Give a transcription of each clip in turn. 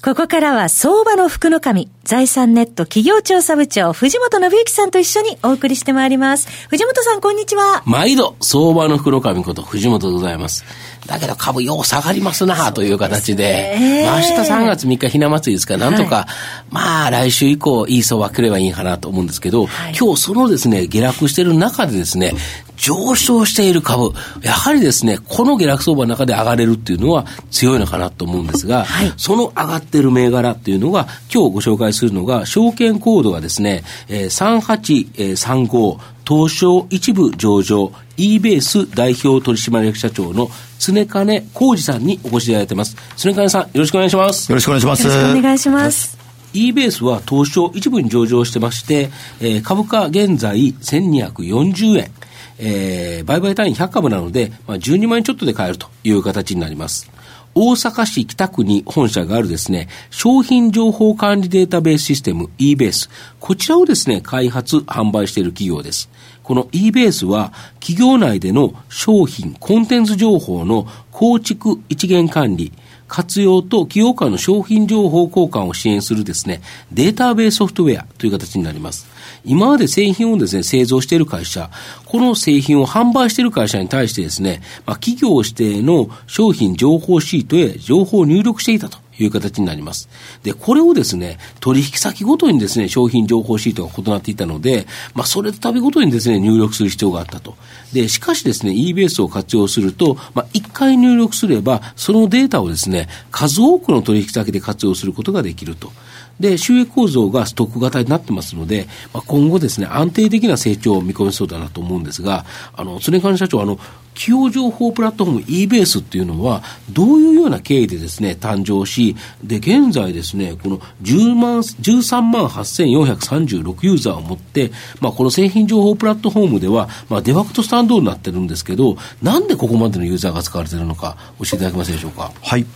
ここからは相場の福の神、財産ネット企業調査部長、藤本信之さんと一緒にお送りしてまいります。藤本さん、こんにちは。毎度、相場の福の神こと藤本でございます。だけど株よう下がりますなという形で、でまあ明日3月3日ひな祭りですから、なんとか、はい、まあ来週以降いい相場来ればいいかなと思うんですけど、はい、今日そのですね、下落している中でですね、上昇している株、やはりですね、この下落相場の中で上がれるっていうのは強いのかなと思うんですが、はい、その上がっている銘柄っていうのが、今日ご紹介するのが、証券コードがですね、えー、3835、東証一部上場、e ベース代表取締役社長の常金浩二さんにお越しいただいてます。常金さん、よろしくお願いします。よろしくお願いします。よろしくお願いします。e ベースは東証一部に上場してまして、えー、株価現在1240円。えー、売買単位100株なので、まあ、12万円ちょっとで買えるという形になります。大阪市北区に本社があるですね、商品情報管理データベースシステム e ベース。こちらをですね、開発、販売している企業です。この e ベースは企業内での商品、コンテンツ情報の構築一元管理、活用と企業間の商品情報交換を支援するですね、データベースソフトウェアという形になります。今まで製品をですね、製造している会社、この製品を販売している会社に対してですね、まあ、企業指定の商品情報シートへ情報を入力していたと。いう形になります。で、これをですね、取引先ごとにですね、商品情報シートが異なっていたので、まあ、それと度ごとにですね、入力する必要があったと。で、しかしですね、e ベースを活用すると、まあ、一回入力すれば、そのデータをですね、数多くの取引先で活用することができると。で、収益構造がストック型になってますので、まあ、今後ですね、安定的な成長を見込めそうだなと思うんですが、あの、常金社長、あの、企業情報プラットフォーム e ベースっていうのは、どういうような経緯でですね、誕生し、で、現在ですね、この10万、13万8436ユーザーを持って、まあ、この製品情報プラットフォームでは、まあ、デファクトスタンドになってるんですけど、なんでここまでのユーザーが使われてるのか、教えていただけますでしょうか？はい。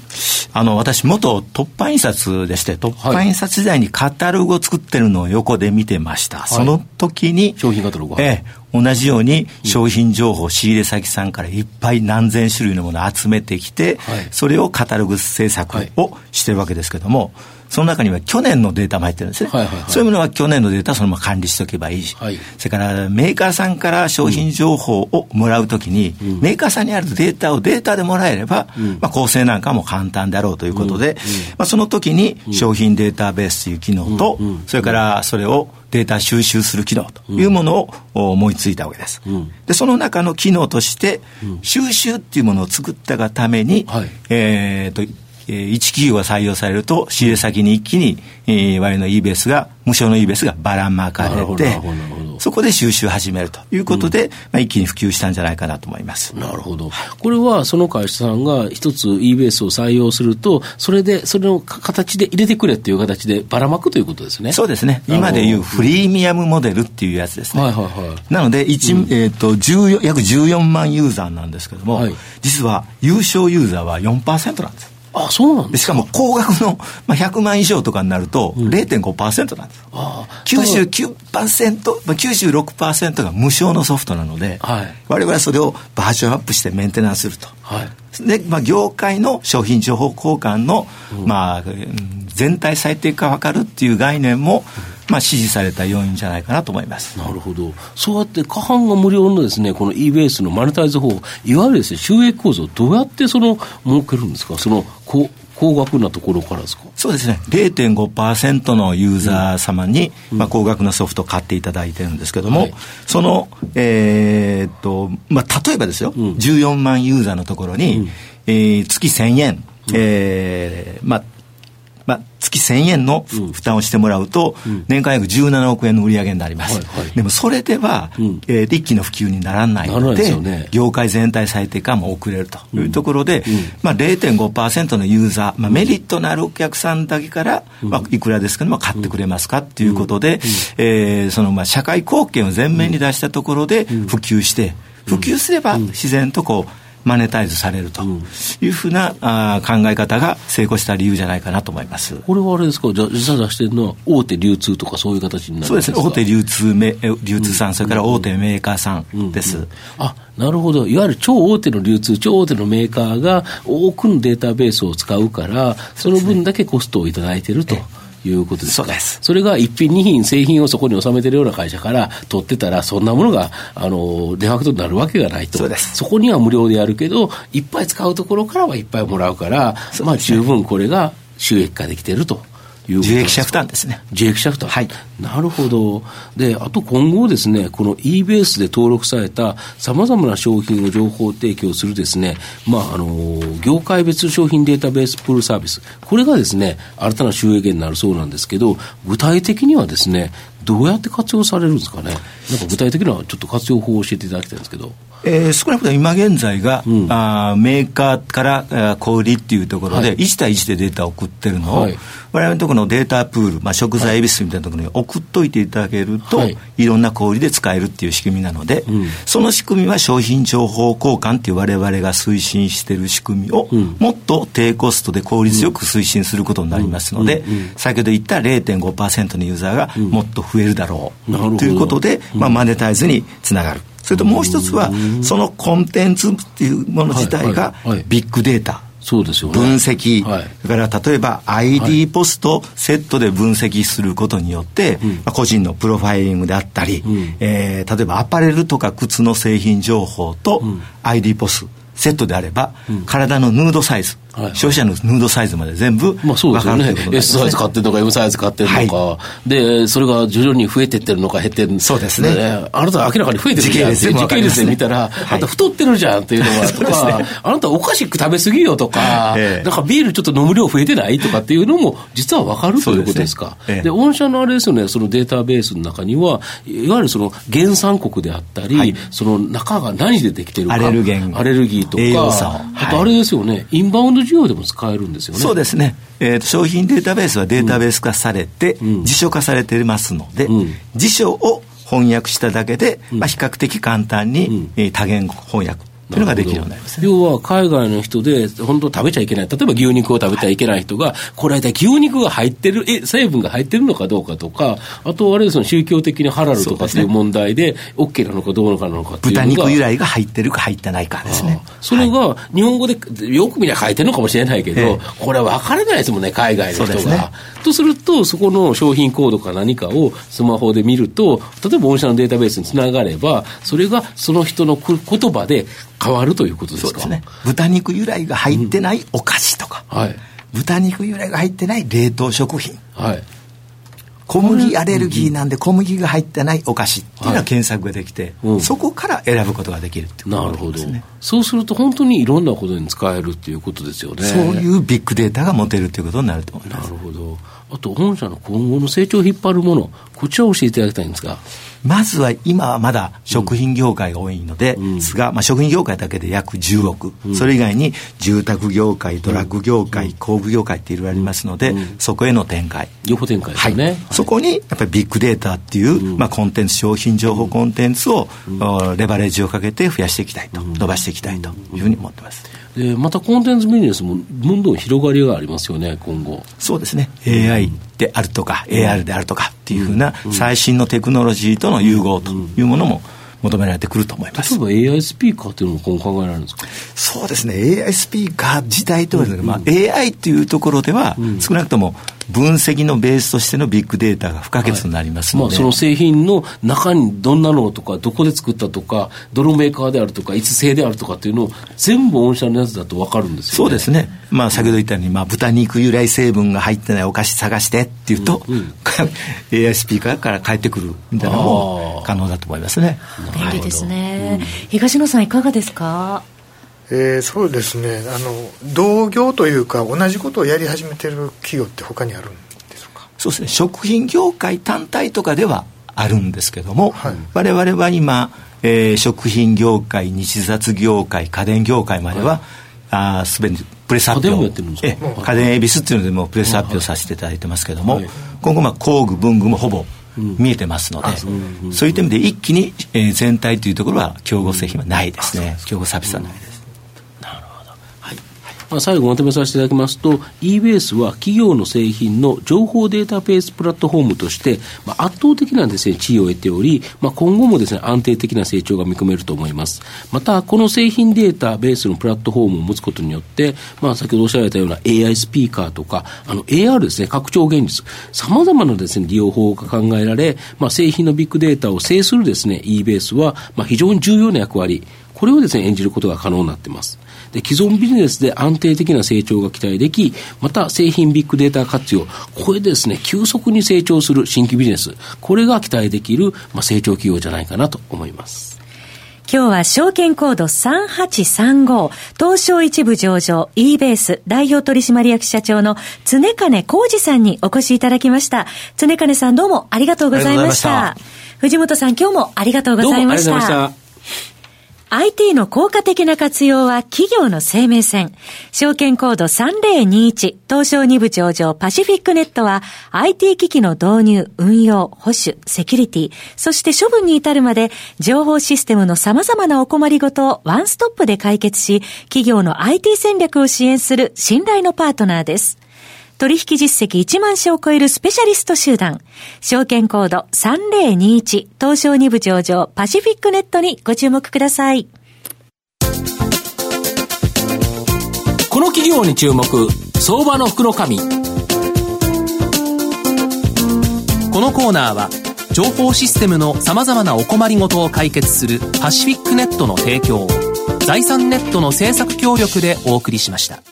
あの、私、元突破印刷でして、突破印刷時代にカタログを作ってるのを横で見てました。はい、その時に、商品カタログええ、同じように商品情報、仕入れ先さんからいっぱい何千種類のものを集めてきて、それをカタログ制作をしてるわけですけども、その中には去年のデータも入ってるんですね。はいはいはい、そういうものは去年のデータそのまま管理しておけばいいし、はい、それからメーカーさんから商品情報をもらうときに、うん、メーカーさんにあるデータをデータでもらえれば、うん、まあ、構成なんかも簡単だろうということで、うん、まあ、その時に商品データベースという機能と、それからそれをデータ収集する機能というものを思いついたわけです。で、その中の機能として、収集っていうものを作ったがために、はい、えっ、ー、と、1企業が採用されると、仕入れ先に一気に、えー、我々の e ベースが、無償の e ベースがばらまかれて、そこで収集始めるということで、うん、まあ、一気に普及したんじゃないかなと思います。なるほど。これは、その会社さんが一つ e ベースを採用すると、それで、それの形で入れてくれっていう形でばらまくということですね。そうですね。今でいうフリーミアムモデルっていうやつですね。はいはいはい。なので、一、うん、えっ、ー、と、約14万ユーザーなんですけども、はい、実は優勝ユーザーは4%なんです。あそうなんでしかも高額の、まあ、100万以上とかになると0.5%なんです、うん、あ99%、まあ、96%が無償のソフトなので、はい、我々はそれをバージョンアップしてメンテナンスすると、はい、で、まあ、業界の商品情報交換の、うん、まあ、全体最適化分かるっていう概念も、うんまあ、支持された要因じゃないかなと思います。なるほど、そうやって過半が無料のです、ね、この e ベースのマネタイズ方法、いわゆるです、ね、収益構造、どうやってその儲けるんですか、そのこ高額なところからですか？そうですね、0.5%のユーザー様に、うん、まあ、高額なソフトを買っていただいてるんですけども、はい、その、えー、っと、まあ、例えばですよ、うん、14万ユーザーのところに、うん、えー、月1000円、うん、えー、まあ、まあ、月1000円の負担をしてもらうと、年間約17億円の売り上げになります。でもそれでは、えー、一気の普及にならないので、業界全体最低化も遅れるというところで、まあ、0.5%のユーザー、まあ、メリットのあるお客さんだけから、まあ、いくらですけども買ってくれますかっていうことで、えー、そのまあ社会貢献を前面に出したところで普及して、普及すれば自然とこう、マネタイズされるというふうな、あ考え方が成功した理由じゃないかなと思います。これはあれですか、じゃあ、実際出してるのは大手流通とかそういう形になるそうですね、大手流通め流通さん、それから大手メーカーさんです。うん。うん、あなるほど、いわゆる超大手の流通、超大手のメーカーが多くのデータベースを使うから、その分だけコストをいただいてると。いうことですそうです。それが一品、二品、製品をそこに収めてるような会社から取ってたら、そんなものがあのデファクトになるわけがないと、そうです。そこには無料でやるけど、いっぱい使うところからはいっぱいもらうから、ね、まあ、十分これが収益化できてると。受益者負担ですね。受益者負担。はい。なるほど。で、あと今後ですね、この e ベースで登録されたさまざまな商品を情報提供するですね、まあ、あの、業界別商品データベースプールサービス。これがですね、新たな収益源になるそうなんですけど、具体的にはですね、どうやって活用されるんですかね？なんか具体的なちょっと活用法を教えていただきたいんですけど。えー、少なくとも今現在が、うん、あメーカーから小売りっていうところで、1対1でデータを送ってるのを、はい、我々のところのデータプール、まあ、食材恵比寿みたいなところに送っといていただけると、はい、いろんな小売りで使えるっていう仕組みなので、うん、その仕組みは商品情報交換っていう我々が推進している仕組みを、うん、もっと低コストで効率よく推進することになりますので、先ほど言った0.5%のユーザーがもっと増えるだろう、ということで、まあ、マネタイズにつながる。それともう一つは、そのコンテンツっていうもの自体がビッグデータ。そうですよね、分析、はい、それから例えば ID ポストセットで分析することによって、はい、まあ、個人のプロファイリングであったり、うん、えー、例えばアパレルとか靴の製品情報と ID ポスト、セットであれば、うん、体のヌードサイズ、はい、消費者のヌードサイズまで全部まあそうですよね。S サイズ買ってるのか M サイズ買ってるのか、はい、で、それが徐々に増えてってるのか減ってるそうですね。ね。あなた明らかに増えてるじゃん。時系列で見たら、あんた太ってるじゃんっていうのが、とか、ね、あなたお菓子食べ過ぎよとか、ええ、なんかビールちょっと飲む量増えてないとかっていうのも、実は分かるということですか。で、ね。え、御社のあれですよね、そのデータベースの中には、いわゆるその原産国であったり、はい、その中が何でできてるか、アレルゲン、アレルギーとか、あとあれですよね、インバウンド需要でも使えるるんですよね。そうですね。えーと、商品データベースはデータベース化されて、うん、辞書化されていますので、うん、辞書を翻訳しただけで、うん、まあ、比較的簡単に、うん、多言語翻訳というのができるようになります、ね、要は海外の人で本当食べちゃいけない。例えば牛肉を食べてはいけない人が、はい、これ牛肉が入ってるえ成分が入ってるのかどうかとかあとあれですね宗教的にハラルとかっていう問題で OK なのかどうなのかっていう豚肉由来が入ってるか入ってないかですね。それが日本語でよく見りゃ書いてるのかもしれないけど、ええ、これは分からないですもんね海外の人が、ね、とするとそこの商品コードか何かをスマホで見ると例えば御社のデータベースにつながればそれがその人の言葉で変わるということですか？そうですね。豚肉由来が入ってないお菓子とか、うん、はい、豚肉由来が入ってない冷凍食品。はい。小麦アレルギーなんで小麦が入ってないお菓子っていうのは検索ができて、はいうん、そこから選ぶことができるっていうことですね。なるほど。そうすると本当にいろんなことに使えるっていうことですよね。そういうビッグデータが持てるということになると思います。なるほど。あと、本社の今後の成長を引っ張るもの、こちらを教えていただきたいんですが。まずは今はまだ食品業界が多いので、すが、まあ、食品業界だけで約10億、うん、それ以外に住宅業界、ドラッグ業界、うん、工具業界っていろいろありますので、そこへの展開。両方展開ですね、はい、そこにやっぱりビッグデータっていう、まあ、コンテンツ、商品情報コンテンツを、レバレッジをかけて増やしていきたいと、伸ばしていきたいというふうに思ってます。でまたコンテンツビジネスもどんどん広がりがありますよね、今後。そうですね。AI であるとか、うん、AR であるとかっていうふうな最新のテクノロジーとの融合というものも、求められてくると思います。例えば AI スピーカーというのも今後考えられるんですか？そうですね。AI スピーカー自体とは、うんうん、まあ、AI っていうところでは、少なくとも分析のベースとしてのビッグデータが不可欠になりますので、はい。まあ、その製品の中にどんなのとか、どこで作ったとか、どのメーカーであるとか、いつ製であるとかっていうのを、全部御社のやつだと分かるんですよ、ね、そうですね、まあ、先ほど言ったように、まあ、豚肉由来成分が入ってないお菓子探してっていうと、うんうん、AI スピーカーから返ってくるみたいなのも可能だと思いますね。便利ですね、うん、東野さん、いかがですか？えー、そうですね。あの同業というか同じことをやり始めてる企業って他にあるんですか？そうですね。食品業界単体とかではあるんですけども、はい、我々は今、えー、食品業界日雑業界家電業界までは、はい、あすべてプレス発表え家電恵比寿っていうのでもプレス発表させていただいてますけども、はい、今後まあ工具文具もほぼ見えてますので、うん、そういった意味で一気に、えー、全体というところは競合製品はないですね。競合サービスはないですまあ、最後まとめさせていただきますと、e ベースは企業の製品の情報データベースプラットフォームとして、まあ、圧倒的なですね、地位を得ており、まあ、今後もですね、安定的な成長が見込めると思います。また、この製品データベースのプラットフォームを持つことによって、まあ、先ほどおっしゃられたような AI スピーカーとか、あの AR ですね、拡張現実、様々なですね、利用法が考えられ、まあ、製品のビッグデータを制するですね、e ベースは、まあ、非常に重要な役割、これをですね、演じることが可能になっています。で、既存ビジネスで安定的な成長が期待でき、また製品ビッグデータ活用、これですね、急速に成長する新規ビジネス、これが期待できる、まあ、成長企業じゃないかなと思います。今日は証券コード3835東証一部上場 e ベース代表取締役社長の常金浩二さんにお越しいただきました。常金さんどうもありがとうございました。藤本さん今日もありがとうございました。IT の効果的な活用は企業の生命線。証券コード3021東証2部上場パシフィックネットは IT 機器の導入、運用、保守、セキュリティ、そして処分に至るまで情報システムの様々なお困りごとをワンストップで解決し、企業の IT 戦略を支援する信頼のパートナーです。取引実績1万社を超えるスペシャリスト集団、証券コード3021東証2部上場パシフィックネットにご注目ください。この企業に注目、相場の福の神。このコーナーは、情報システムの様々なお困りごとを解決するパシフィックネットの提供を、財産ネットの政策協力でお送りしました。